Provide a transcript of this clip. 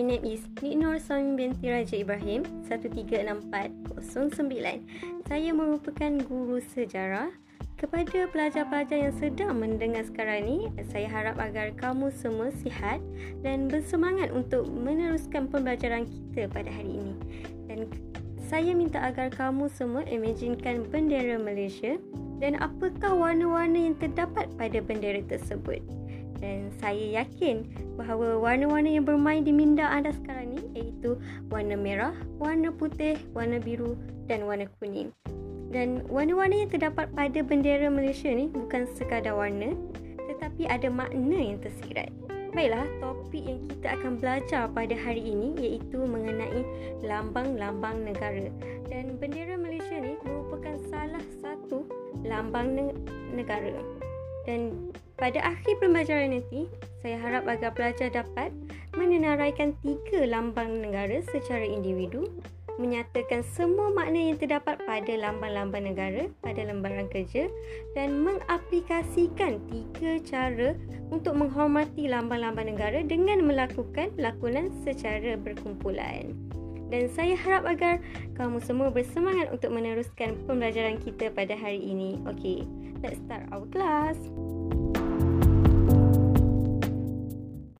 name is Nur Suami binti Raja Ibrahim 136409. Saya merupakan guru sejarah kepada pelajar-pelajar yang sedang mendengar sekarang ni, saya harap agar kamu semua sihat dan bersemangat untuk meneruskan pembelajaran kita pada hari ini. Dan saya minta agar kamu semua imaginekan bendera Malaysia dan apakah warna-warna yang terdapat pada bendera tersebut. Dan saya yakin bahawa warna-warna yang bermain di minda anda sekarang ni iaitu warna merah, warna putih, warna biru dan warna kuning. Dan warna-warna yang terdapat pada bendera Malaysia ni bukan sekadar warna tetapi ada makna yang tersirat. Baiklah, topik yang kita akan belajar pada hari ini iaitu mengenai lambang-lambang negara. Dan bendera Malaysia ni merupakan salah satu lambang ne- negara. Dan pada akhir pembelajaran nanti, saya harap agar pelajar dapat menenaraikan tiga lambang negara secara individu menyatakan semua makna yang terdapat pada lambang-lambang negara pada lembaran kerja dan mengaplikasikan tiga cara untuk menghormati lambang-lambang negara dengan melakukan lakonan secara berkumpulan. Dan saya harap agar kamu semua bersemangat untuk meneruskan pembelajaran kita pada hari ini. Okay, let's start our class.